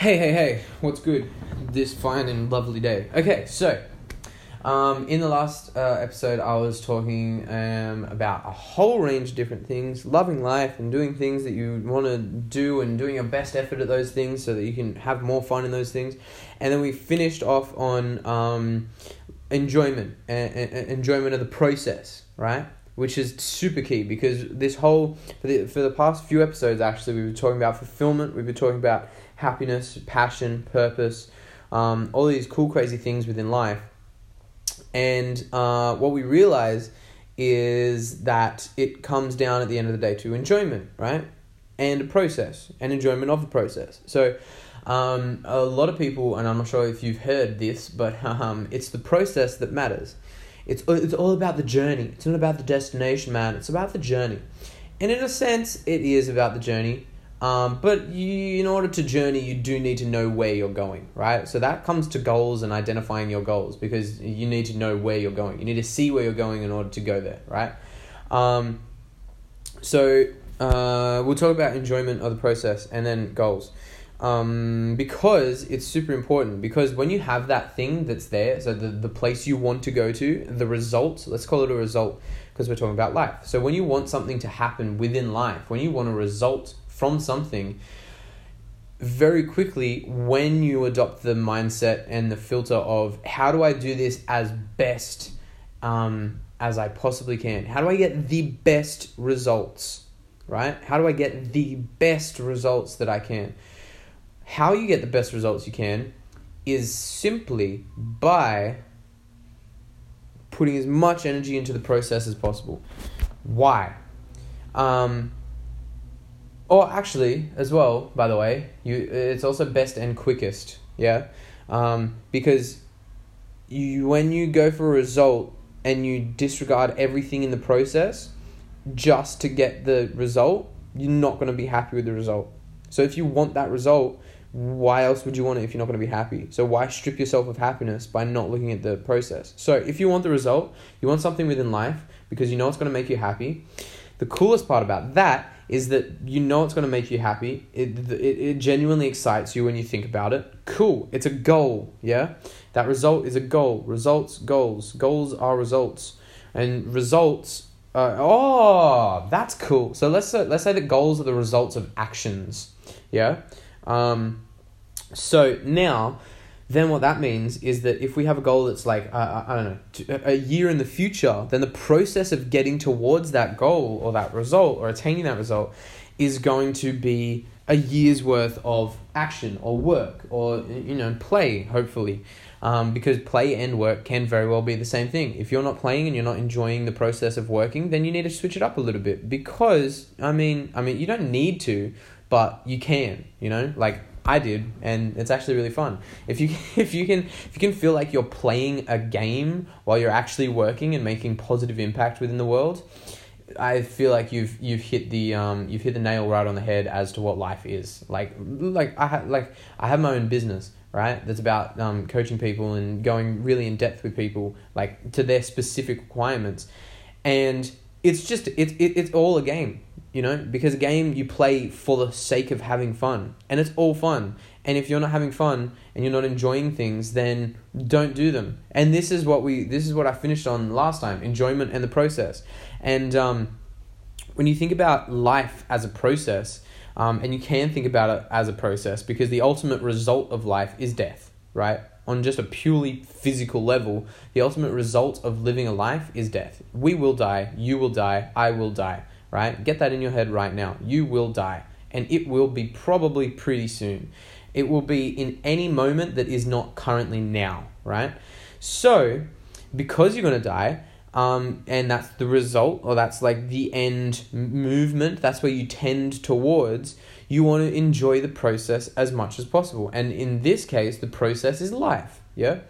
Hey, hey, hey, what's good this fine and lovely day? Okay, so, um, in the last uh, episode, I was talking um, about a whole range of different things, loving life and doing things that you want to do and doing your best effort at those things so that you can have more fun in those things. And then we finished off on um, enjoyment, and, enjoyment of the process, right? Which is super key because this whole, for the, for the past few episodes, actually, we were talking about fulfillment, we've been talking about happiness, passion, purpose, um, all these cool, crazy things within life. And uh, what we realize is that it comes down at the end of the day to enjoyment, right? And a process, and enjoyment of the process. So, um, a lot of people, and I'm not sure if you've heard this, but um, it's the process that matters. It's, it's all about the journey. It's not about the destination, man. It's about the journey. And in a sense, it is about the journey, um, but you, in order to journey, you do need to know where you're going, right? So that comes to goals and identifying your goals because you need to know where you're going. You need to see where you're going in order to go there, right? Um, so uh, we'll talk about enjoyment of the process and then goals. Um, because it's super important. Because when you have that thing that's there, so the, the place you want to go to, the result, let's call it a result because we're talking about life. So when you want something to happen within life, when you want a result from something very quickly when you adopt the mindset and the filter of how do I do this as best um, as I possibly can? How do I get the best results? Right? How do I get the best results that I can? How you get the best results you can is simply by putting as much energy into the process as possible. Why? Um, or actually, as well, by the way, you it's also best and quickest. Yeah, um, because you when you go for a result and you disregard everything in the process just to get the result, you're not going to be happy with the result. So if you want that result, why else would you want it if you're not going to be happy? So why strip yourself of happiness by not looking at the process? So if you want the result, you want something within life because you know it's going to make you happy. The coolest part about that is that you know it's going to make you happy. It, it, it genuinely excites you when you think about it. Cool. It's a goal. Yeah. That result is a goal. Results, goals. Goals are results. And results. Uh, oh, that's cool. So let's say, let's say that goals are the results of actions. Yeah. Um, so now then what that means is that if we have a goal that's like uh, I don't know a year in the future, then the process of getting towards that goal or that result or attaining that result is going to be a year's worth of action or work or you know play hopefully. Um, because play and work can very well be the same thing. If you're not playing and you're not enjoying the process of working then you need to switch it up a little bit. Because i mean i mean you don't need to but you can you know? Like I did, and it's actually really fun. If you if you can if you can feel like you're playing a game while you're actually working and making positive impact within the world, I feel like you've you've hit the um you've hit the nail right on the head as to what life is. Like like I ha- like I have my own business, right? That's about um coaching people and going really in depth with people like to their specific requirements. And it's just it's it, it's all a game you know? Because a game you play for the sake of having fun. And it's all fun. And if you're not having fun and you're not enjoying things then don't do them. And this is what we this is what i finished on last time enjoyment and the process. And um, when you think about life as a process um, and you can think about it as a process because the ultimate result of life is death right? On just a purely physical level the ultimate result of living a life is death. We will die you will die i will die right? Get that in your head right now. You will die, and it will be probably pretty soon. It will be in any moment that is not currently now, right? So, because you're going to die, um, and that's the result, or that's like the end movement, that's where you tend towards, you want to enjoy the process as much as possible. And in this case, the process is life, yeah?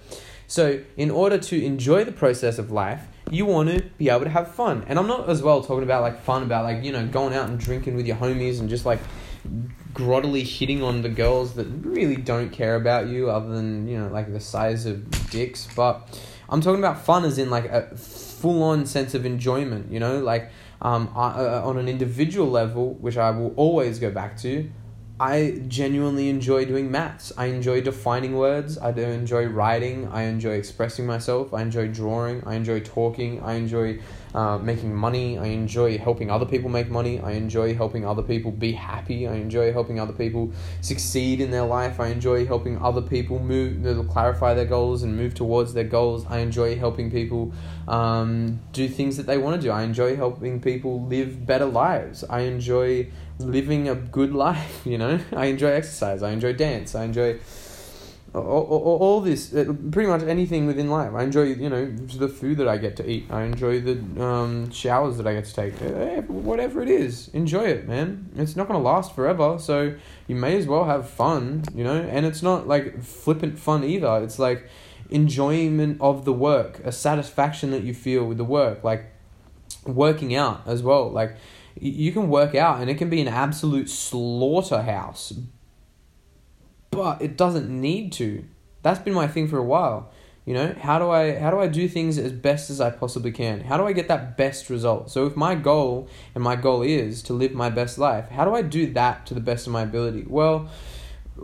So, in order to enjoy the process of life, you want to be able to have fun. And I'm not as well talking about like fun about like, you know, going out and drinking with your homies and just like grottily hitting on the girls that really don't care about you other than, you know, like the size of dicks. But I'm talking about fun as in like a full on sense of enjoyment, you know, like um, uh, on an individual level, which I will always go back to. I genuinely enjoy doing maths. I enjoy defining words. I do enjoy writing. I enjoy expressing myself. I enjoy drawing. I enjoy talking. I enjoy uh, making money. I enjoy helping other people make money. I enjoy helping other people be happy. I enjoy helping other people succeed in their life. I enjoy helping other people move, clarify their goals and move towards their goals. I enjoy helping people um, do things that they want to do. I enjoy helping people live better lives. I enjoy living a good life, you know? I enjoy exercise, I enjoy dance, I enjoy all, all, all this, uh, pretty much anything within life. I enjoy, you know, the food that I get to eat. I enjoy the um, showers that I get to take. Uh, whatever it is, enjoy it, man. It's not going to last forever, so you may as well have fun, you know? And it's not like flippant fun either. It's like enjoyment of the work, a satisfaction that you feel with the work, like working out as well. Like, you can work out and it can be an absolute slaughterhouse, but it doesn't need to. That's been my thing for a while. You know, how do I how do I do things as best as I possibly can? How do I get that best result? So if my goal and my goal is to live my best life, how do I do that to the best of my ability? Well,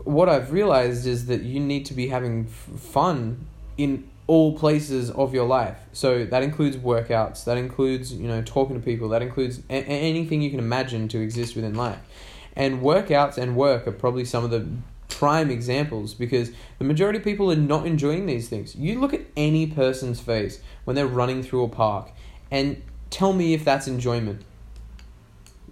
what I've realized is that you need to be having fun in all places of your life. So that includes workouts, that includes, you know, talking to people, that includes a- anything you can imagine to exist within life. And workouts and work are probably some of the prime examples because the majority of people are not enjoying these things. You look at any person's face when they're running through a park and tell me if that's enjoyment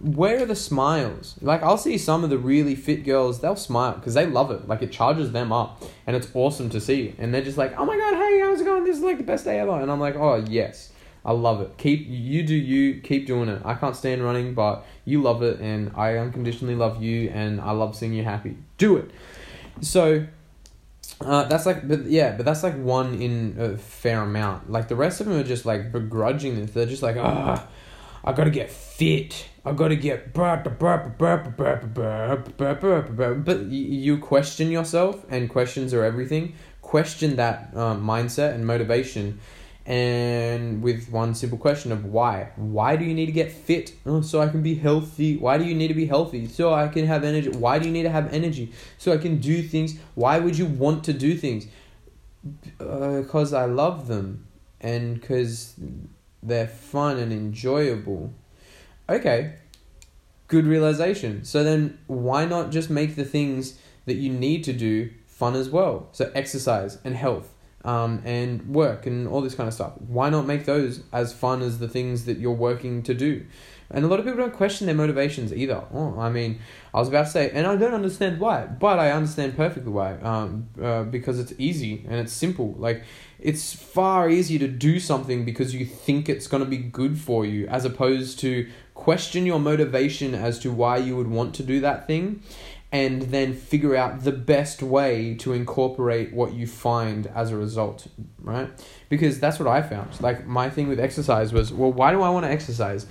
where are the smiles? Like I'll see some of the really fit girls, they'll smile because they love it. Like it charges them up, and it's awesome to see. And they're just like, "Oh my god, hey, how's it going? This is like the best day ever." And I'm like, "Oh yes, I love it. Keep you do you, keep doing it. I can't stand running, but you love it, and I unconditionally love you, and I love seeing you happy. Do it." So. Uh, that's like, but yeah, but that's like one in a fair amount. Like the rest of them are just like begrudging this. They're just like, ah, I gotta get fit. I gotta get. But you question yourself, and questions are everything. Question that um, mindset and motivation, and with one simple question of why. Why do you need to get fit? Oh, so I can be healthy. Why do you need to be healthy? So I can have energy. Why do you need to have energy? So I can do things. Why would you want to do things? Because uh, I love them, and because they're fun and enjoyable. Okay, good realization. So then why not just make the things that you need to do fun as well? So exercise and health. Um, and work and all this kind of stuff. Why not make those as fun as the things that you're working to do? And a lot of people don't question their motivations either. Oh, I mean, I was about to say, and I don't understand why, but I understand perfectly why. Um, uh, because it's easy and it's simple. Like, it's far easier to do something because you think it's going to be good for you as opposed to question your motivation as to why you would want to do that thing and then figure out the best way to incorporate what you find as a result, right? Because that's what I found. Like my thing with exercise was, well, why do I want to exercise?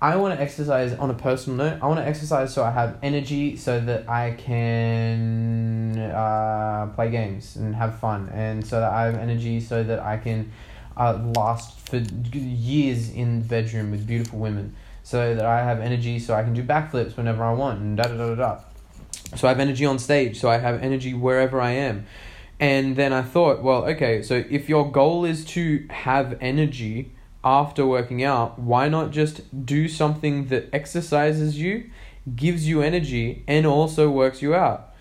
I want to exercise on a personal note. I want to exercise so I have energy so that I can uh, play games and have fun, and so that I have energy so that I can uh, last for years in the bedroom with beautiful women. So that I have energy so I can do backflips whenever I want and da da da da da. So I have energy on stage, so I have energy wherever I am. And then I thought, well, okay, so if your goal is to have energy after working out, why not just do something that exercises you, gives you energy, and also works you out?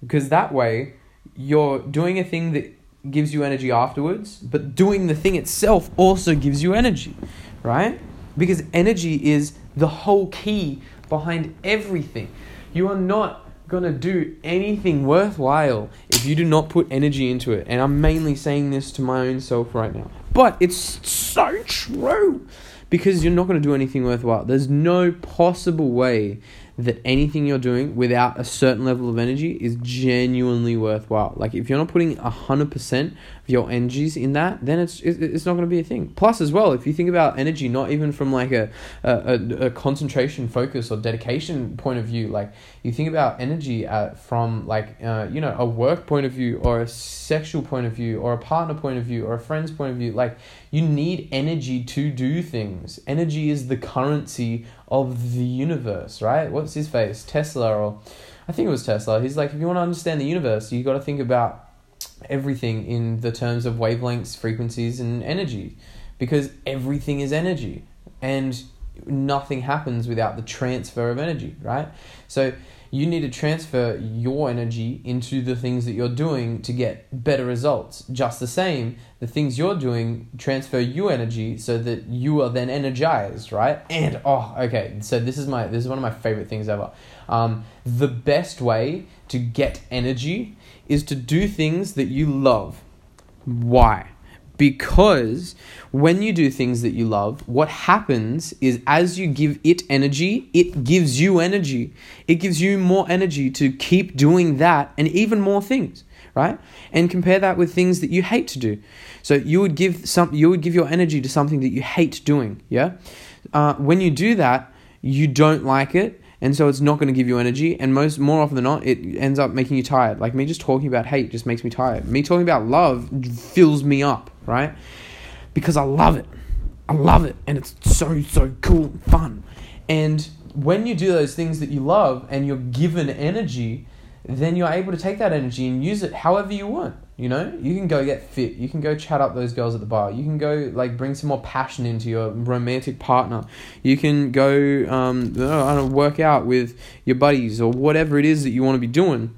Because that way, you're doing a thing that gives you energy afterwards, but doing the thing itself also gives you energy, right? Because energy is the whole key behind everything. You are not going to do anything worthwhile if you do not put energy into it. And I'm mainly saying this to my own self right now. But it's so true because you're not going to do anything worthwhile. There's no possible way that anything you're doing without a certain level of energy is genuinely worthwhile. Like if you're not putting hundred percent of your energies in that, then it's it's not going to be a thing. Plus, as well, if you think about energy, not even from like a a, a concentration, focus, or dedication point of view, like you think about energy at, from like uh, you know a work point of view, or a sexual point of view, or a partner point of view, or a friend's point of view, like you need energy to do things. Energy is the currency of the universe, right? What's his face? Tesla or I think it was Tesla. He's like, if you want to understand the universe, you got to think about everything in the terms of wavelengths, frequencies, and energy, because everything is energy, and nothing happens without the transfer of energy, right? So you need to transfer your energy into the things that you're doing to get better results. Just the same, the things you're doing transfer your energy so that you are then energized, right? And oh, okay, so this is my this is one of my favorite things ever. Um, the best way to get energy is to do things that you love. Why? Because when you do things that you love, what happens is as you give it energy, it gives you energy. It gives you more energy to keep doing that and even more things, right? And compare that with things that you hate to do. So you would give some, you would give your energy to something that you hate doing, yeah. Uh, when you do that, you don't like it, and so it's not going to give you energy and most more often than not it ends up making you tired. Like me just talking about hate just makes me tired. Me talking about love fills me up right? Because i love it. I love it and it's so so cool and fun. And when you do those things that you love and you're given energy then you're able to take that energy and use it however you want you know, you can go get fit. You can go chat up those girls at the bar. You can go like bring some more passion into your romantic partner. You can go, um, work out with your buddies or whatever it is that you want to be doing.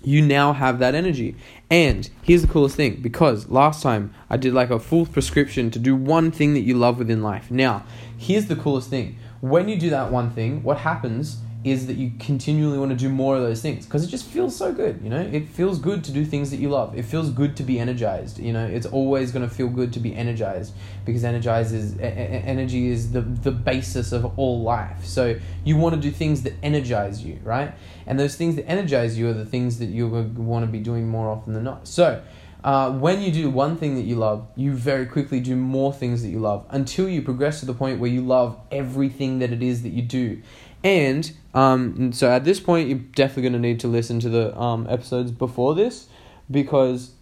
You now have that energy. And here's the coolest thing because last time I did like a full prescription to do one thing that you love within life. Now, here's the coolest thing. When you do that one thing, what happens is that you continually want to do more of those things because it just feels so good you know? It feels good to do things that you love. It feels good to be energized you know? It's always going to feel good to be energized because energize is energy is the the basis of all life. So you want to do things that energize you right? And those things that energize you are the things that you want to be doing more often than not. So uh, when you do one thing that you love, you very quickly do more things that you love until you progress to the point where you love everything that it is that you do. And um, so at this point, you're definitely going to need to listen to the um, episodes before this because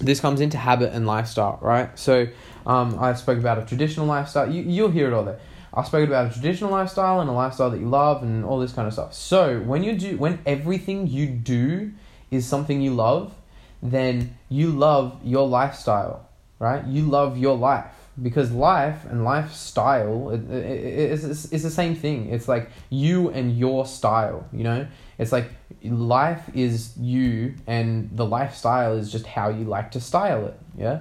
this comes into habit and lifestyle, right? So um, I spoke about a traditional lifestyle. You, you'll hear it all there. I spoke about a traditional lifestyle and a lifestyle that you love and all this kind of stuff. So when you do, when everything you do is something you love, then you love your lifestyle, right? You love your life because life and lifestyle it, it, it, it's, it's the same thing it's like you and your style you know it's like life is you and the lifestyle is just how you like to style it yeah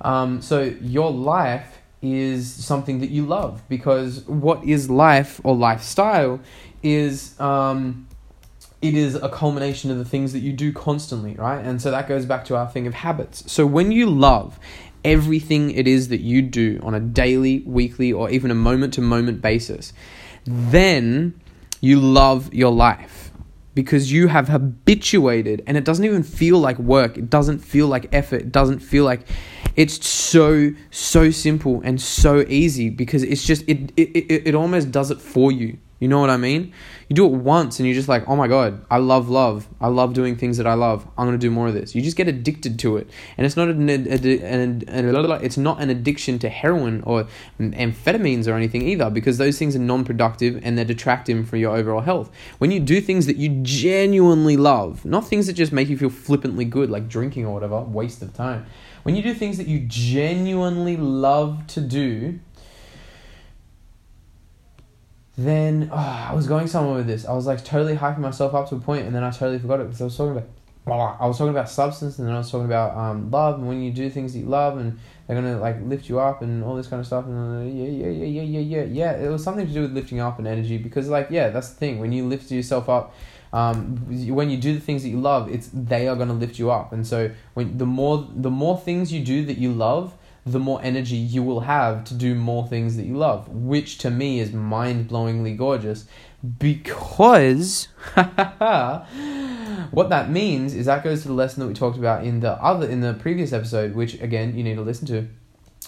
um, so your life is something that you love because what is life or lifestyle is um, it is a culmination of the things that you do constantly, right? And so that goes back to our thing of habits. So when you love everything it is that you do on a daily, weekly, or even a moment to moment basis, then you love your life because you have habituated and it doesn't even feel like work. It doesn't feel like effort. It doesn't feel like it's so, so simple and so easy because it's just, it, it, it, it almost does it for you. You know what I mean? You do it once and you're just like, oh my God, I love love. I love doing things that I love. I'm going to do more of this. You just get addicted to it. And it's not an, an, an, an, it's not an addiction to heroin or amphetamines or anything either because those things are non-productive and they're detracting from your overall health. When you do things that you genuinely love, not things that just make you feel flippantly good like drinking or whatever, waste of time. When you do things that you genuinely love to do, then oh, I was going somewhere with this. I was like totally hyping myself up to a point, and then I totally forgot it because I was talking about. I was talking about substance, and then I was talking about um, love, and when you do things that you love, and they're gonna like lift you up, and all this kind of stuff. And yeah, yeah, yeah, yeah, yeah, yeah, yeah. It was something to do with lifting up and energy, because like yeah, that's the thing. When you lift yourself up, um, when you do the things that you love, it's they are gonna lift you up. And so when the more the more things you do that you love, the more energy you will have to do more things that you love, which to me is mind blowingly gorgeous because what that means is that goes to the lesson that we talked about in the other in the previous episode, which again you need to listen to.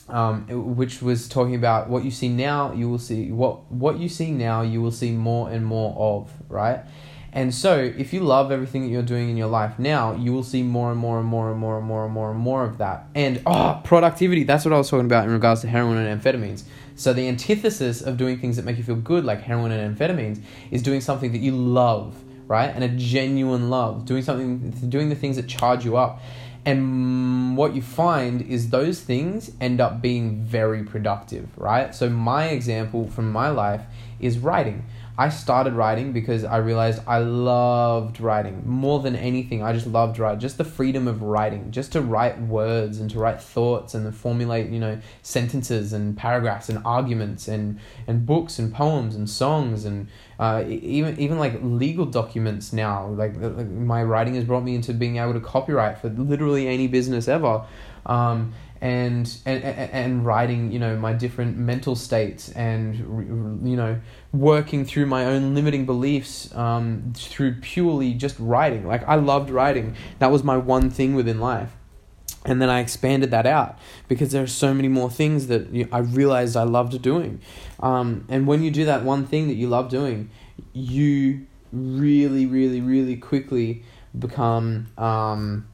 Um, which was talking about what you see now, you will see what what you see now, you will see more and more of, right? And so, if you love everything that you're doing in your life now, you will see more and more and more and more and more and more and more of that. And oh, productivity, that's what I was talking about in regards to heroin and amphetamines. So, the antithesis of doing things that make you feel good, like heroin and amphetamines, is doing something that you love, right? And a genuine love, doing something, doing the things that charge you up. And what you find is those things end up being very productive, right? So, my example from my life is writing. I started writing because I realized I loved writing more than anything. I just loved writing, just the freedom of writing, just to write words and to write thoughts and to formulate, you know, sentences and paragraphs and arguments and and books and poems and songs and uh, even even like legal documents now. Like, like my writing has brought me into being able to copyright for literally any business ever. Um, and, and and writing you know my different mental states and you know working through my own limiting beliefs um, through purely just writing. Like i loved writing. That was my one thing within life. And then I expanded that out because there are so many more things that I realized I loved doing. Um, and when you do that one thing that you love doing, you really, really, really quickly become um,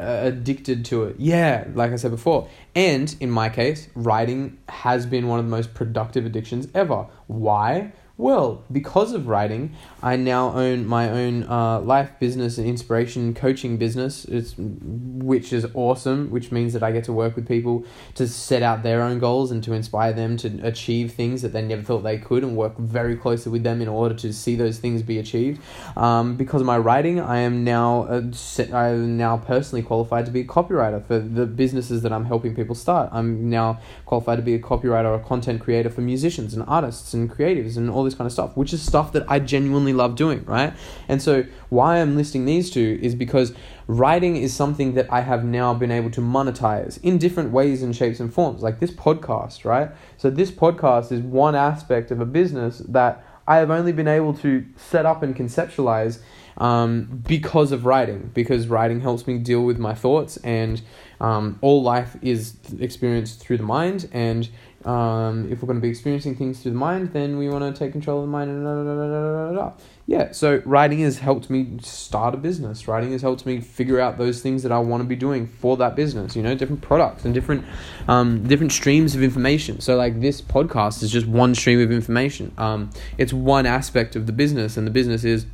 uh, addicted to it. Yeah, like I said before. And in my case, writing has been one of the most productive addictions ever. Why? Well, because of writing, I now own my own uh, life business and inspiration coaching business, it's, which is awesome, which means that I get to work with people to set out their own goals and to inspire them to achieve things that they never thought they could and work very closely with them in order to see those things be achieved. Um, because of my writing, I am now uh, set, I am now personally qualified to be a copywriter for the businesses that I'm helping people start. I'm now qualified to be a copywriter or a content creator for musicians and artists and creatives and all this kind of stuff, which is stuff that I genuinely love doing, right? And so, why I'm listing these two is because writing is something that I have now been able to monetize in different ways and shapes and forms, like this podcast, right? So, this podcast is one aspect of a business that I have only been able to set up and conceptualize um, because of writing, because writing helps me deal with my thoughts, and um, all life is experienced through the mind, and um, if we're going to be experiencing things through the mind, then we want to take control of the mind. And yeah, so writing has helped me start a business. Writing has helped me figure out those things that I want to be doing for that business. You know, different products and different um, different streams of information. So like this podcast is just one stream of information. Um, it's one aspect of the business, and the business is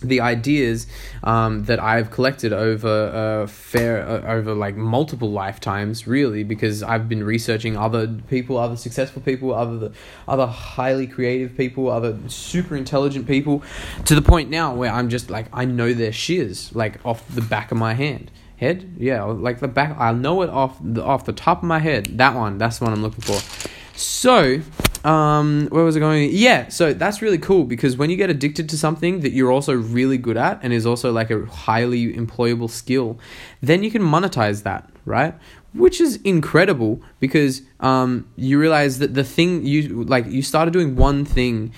the ideas um, that I've collected over a fair uh, over like multiple lifetimes, really, because I've been researching other people, other successful people, other other highly creative people, other super intelligent people, to the point now where I'm just like I know their shiz like off the back of my hand. Head, yeah, like the back. I know it off the off the top of my head. That one, that's the one I'm looking for. So, um, where was I going? Yeah, so that's really cool because when you get addicted to something that you're also really good at and is also like a highly employable skill, then you can monetize that, right? Which is incredible because um, you realize that the thing you like, you started doing one thing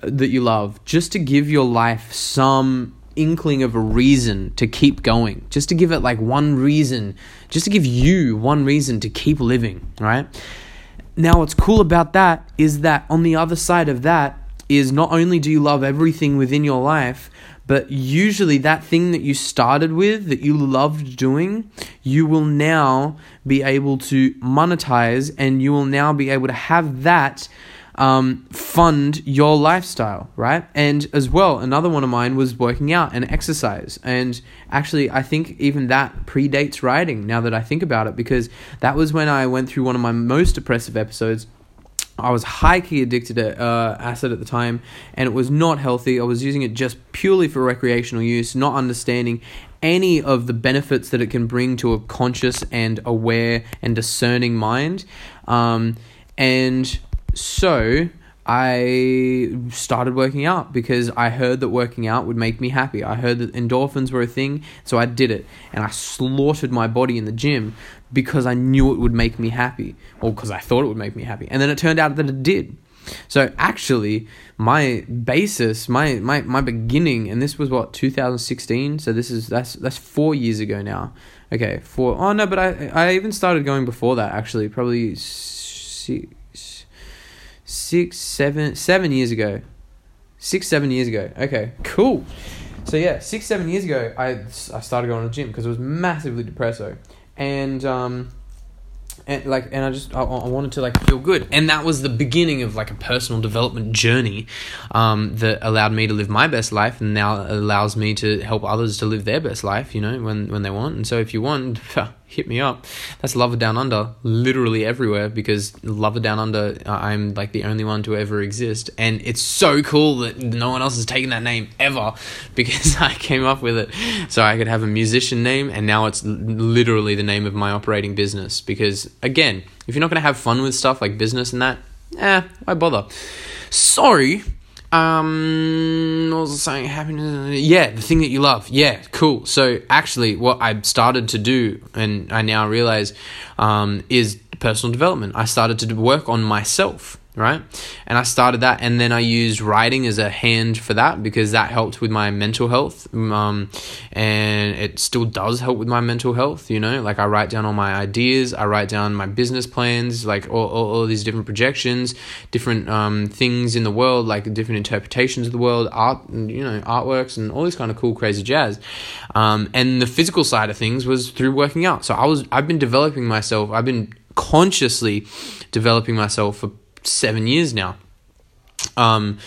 that you love just to give your life some inkling of a reason to keep going, just to give it like one reason, just to give you one reason to keep living, right? Now, what's cool about that is that on the other side of that is not only do you love everything within your life, but usually that thing that you started with that you loved doing, you will now be able to monetize and you will now be able to have that um, fund your lifestyle, right? And as well, another one of mine was working out and exercise. And actually, I think even that predates writing now that I think about it, because that was when I went through one of my most depressive episodes. I was high key addicted to uh, acid at the time, and it was not healthy. I was using it just purely for recreational use, not understanding any of the benefits that it can bring to a conscious and aware and discerning mind. Um, and so I started working out because I heard that working out would make me happy. I heard that endorphins were a thing, so I did it. And I slaughtered my body in the gym because I knew it would make me happy, or because I thought it would make me happy. And then it turned out that it did. So actually, my basis, my my my beginning, and this was what 2016. So this is that's that's four years ago now. Okay, four. Oh no, but I I even started going before that. Actually, probably six six, seven, seven years ago. Six, seven years ago. Okay, cool. So yeah, six, seven years ago, I I started going to the gym because it was massively depresso, and um, and like and i just I, I wanted to like feel good and that was the beginning of like a personal development journey um, that allowed me to live my best life and now allows me to help others to live their best life you know when when they want and so if you want hit me up. That's lover down under literally everywhere because lover down under i'm like the only one to ever exist. And it's so cool that no one else has taken that name ever because i came up with it so i could have a musician name and now it's literally the name of my operating business because again if you're not going to have fun with stuff like business and that eh why bother? Sorry um, what was saying? Happiness. Yeah, the thing that you love. Yeah, cool. So actually, what I started to do, and I now realize, um, is personal development. I started to work on myself right? And I started that, and then I used writing as a hand for that because that helped with my mental health, um, and it still does help with my mental health. You know, like I write down all my ideas, I write down my business plans, like all, all, all these different projections, different um, things in the world, like different interpretations of the world, art, you know, artworks, and all this kind of cool, crazy jazz. Um, and the physical side of things was through working out. So I was, I've been developing myself. I've been consciously developing myself for seven years now. Um,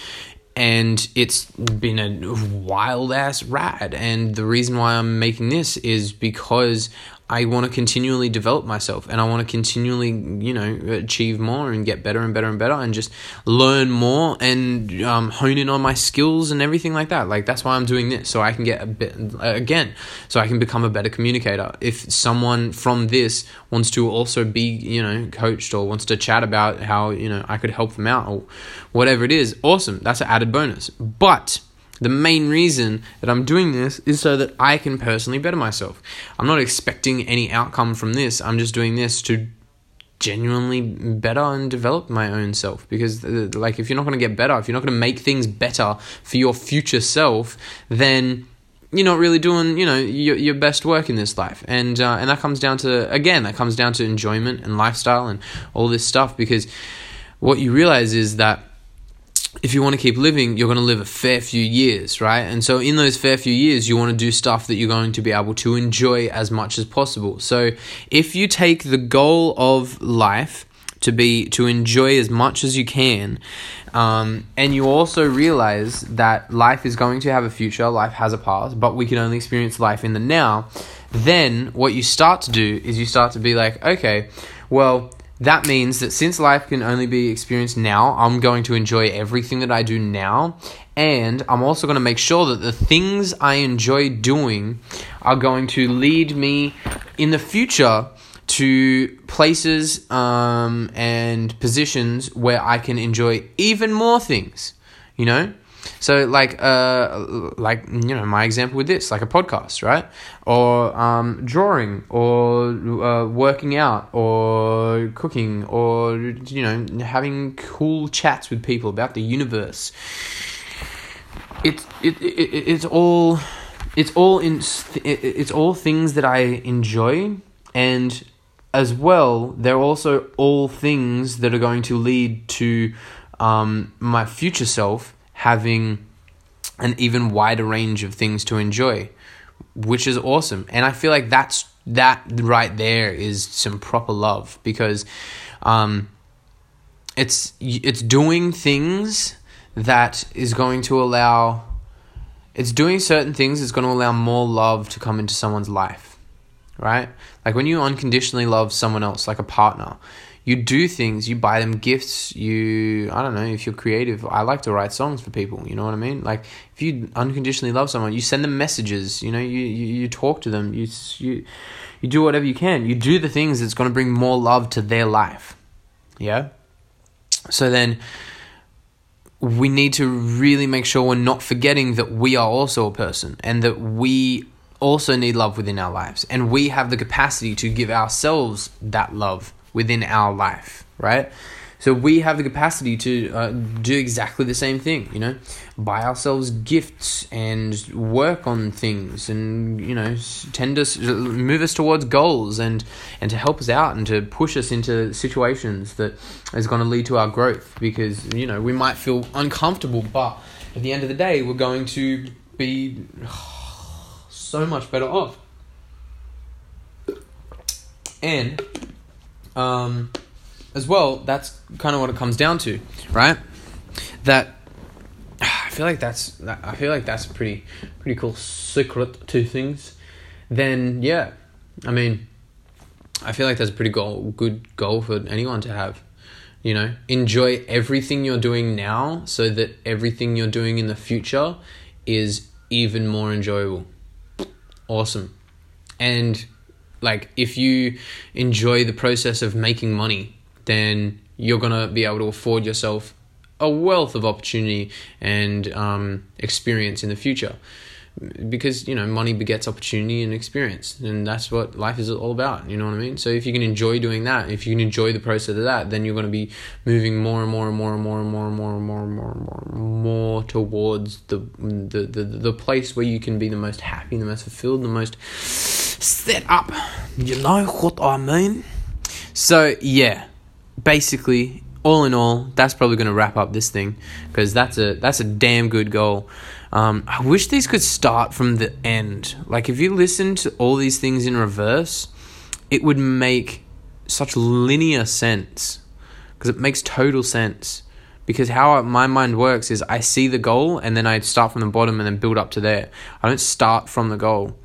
and it's been a wild ass ride. And the reason why I'm making this is because I want to continually develop myself and I want to continually, you know, achieve more and get better and better and better and just learn more and um, hone in on my skills and everything like that. Like, that's why I'm doing this. So I can get a bit, again, so I can become a better communicator. If someone from this wants to also be, you know, coached or wants to chat about how, you know, I could help them out or whatever it is, awesome. That's an added bonus. But, the main reason that I'm doing this is so that I can personally better myself. I'm not expecting any outcome from this. I'm just doing this to genuinely better and develop my own self because uh, like if you're not going to get better if you're not going to make things better for your future self then you're not really doing you know your, your best work in this life and uh, and that comes down to again that comes down to enjoyment and lifestyle and all this stuff because what you realize is that if you want to keep living, you're going to live a fair few years, right? And so, in those fair few years, you want to do stuff that you're going to be able to enjoy as much as possible. So, if you take the goal of life to be to enjoy as much as you can, um, and you also realize that life is going to have a future, life has a past, but we can only experience life in the now, then what you start to do is you start to be like, okay, well that means that since life can only be experienced now, I'm going to enjoy everything that I do now. And I'm also going to make sure that the things I enjoy doing are going to lead me in the future to places um, and positions where I can enjoy even more things. You know? So like uh like you know my example with this like a podcast right or um drawing or uh, working out or cooking or you know having cool chats with people about the universe. It's it, it it's all it's all in it's all things that I enjoy and as well they're also all things that are going to lead to um, my future self having an even wider range of things to enjoy, which is awesome. And I feel like that's that right there is some proper love because um, it's it's doing things that is going to allow it's doing certain things that's going to allow more love to come into someone's life right like when you unconditionally love someone else like a partner you do things, you buy them gifts, you I don't know, if you're creative, I like to write songs for people, you know what I mean? Like if you unconditionally love someone, you send them messages, you know, you you, you talk to them, you you you do whatever you can. You do the things that's going to bring more love to their life. Yeah? So then we need to really make sure we're not forgetting that we are also a person and that we also need love within our lives and we have the capacity to give ourselves that love within our life, right? So we have the capacity to uh, do exactly the same thing, you know, buy ourselves gifts and work on things, and you know, tend us, move us towards goals, and and to help us out and to push us into situations that is going to lead to our growth. Because you know, we might feel uncomfortable, but at the end of the day, we're going to be so much better off. And um, as well, that's kind of what it comes down to, right? That I feel like that's I feel like that's pretty pretty cool secret to things. Then yeah, I mean, I feel like that's a pretty goal, good goal for anyone to have. You know, enjoy everything you're doing now so that everything you're doing in the future is even more enjoyable. Awesome. And like if you enjoy the process of making money, then you're going to be able to afford yourself a wealth of opportunity and um, experience in the future. Because you know money begets opportunity and experience and that's what life is all about you know what i mean? So if you can enjoy doing that if you can enjoy the process of that then you're going to be moving more and more and more and more and more and more and more and more and more more towards the the the, the place where you can be the most happy the most fulfilled the most set up you know what i mean so yeah basically all in all, that's probably going to wrap up this thing because that's a that's a damn good goal. Um, I wish these could start from the end. Like if you listen to all these things in reverse, it would make such linear sense because it makes total sense. Because how my mind works is I see the goal and then I start from the bottom and then build up to there. I don't start from the goal.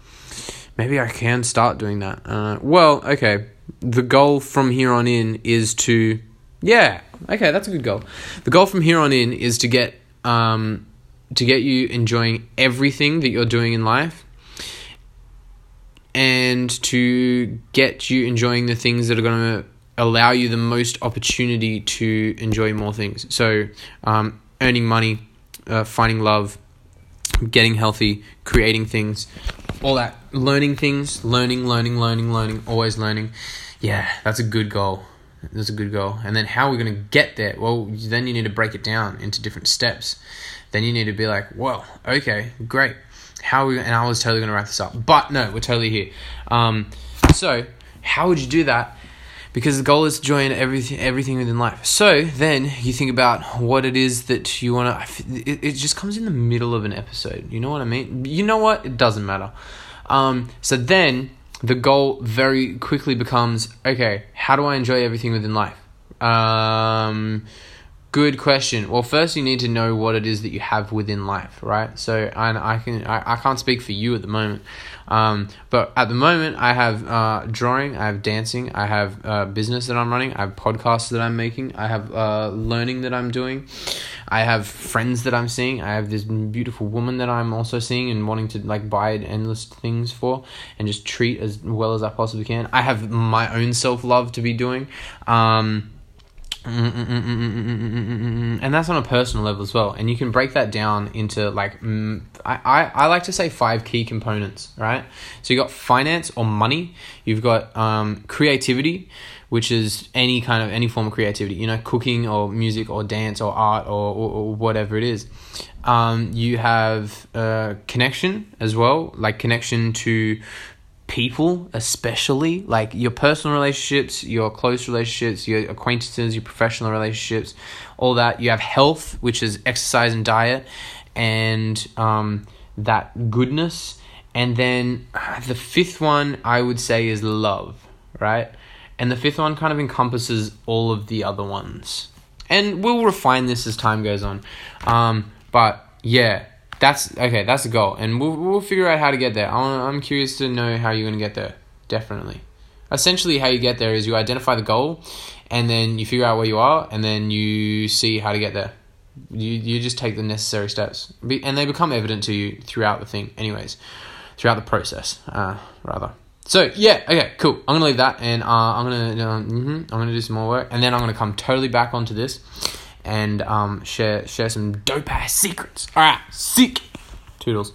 Maybe I can start doing that. Uh, well, okay. The goal from here on in is to yeah. Okay, that's a good goal. The goal from here on in is to get um, to get you enjoying everything that you're doing in life, and to get you enjoying the things that are going to allow you the most opportunity to enjoy more things. So, um, earning money, uh, finding love, getting healthy, creating things, all that, learning things, learning, learning, learning, learning, always learning. Yeah, that's a good goal. That's a good goal. And then how are we going to get there? Well, then you need to break it down into different steps. Then you need to be like, well, okay, great. How are we, and I was totally going to wrap this up, but no, we're totally here. Um, so how would you do that? Because the goal is to join everything, everything within life. So then you think about what it is that you want to. It, it just comes in the middle of an episode. You know what I mean? You know what? It doesn't matter. Um, so then the goal very quickly becomes okay, how do I enjoy everything within life? Um, good question. Well, first you need to know what it is that you have within life, right? So, and I can I, I can't speak for you at the moment, um, but at the moment I have uh, drawing, I have dancing, I have uh, business that I'm running, I have podcasts that I'm making, I have uh, learning that I'm doing. I have friends that I'm seeing. I have this beautiful woman that I'm also seeing and wanting to like buy endless things for and just treat as well as I possibly can. I have my own self love to be doing. Um, and that's on a personal level as well and you can break that down into like I, I, I like to say five key components right so you got finance or money you've got um, creativity which is any kind of any form of creativity you know cooking or music or dance or art or, or, or whatever it is um, you have uh, connection as well like connection to people especially like your personal relationships your close relationships your acquaintances your professional relationships all that you have health which is exercise and diet and um, that goodness and then the fifth one i would say is love right and the fifth one kind of encompasses all of the other ones. And we'll refine this as time goes on. Um, but yeah, that's okay. That's the goal, and we'll we'll figure out how to get there. I'm curious to know how you're gonna get there. Definitely. Essentially, how you get there is you identify the goal, and then you figure out where you are, and then you see how to get there. You you just take the necessary steps, and they become evident to you throughout the thing. Anyways, throughout the process, uh, rather. So yeah, okay, cool. I'm gonna leave that, and uh, I'm gonna um, mm-hmm, I'm gonna do some more work, and then I'm gonna come totally back onto this, and um, share share some dope ass secrets. All right, sick. Toodles.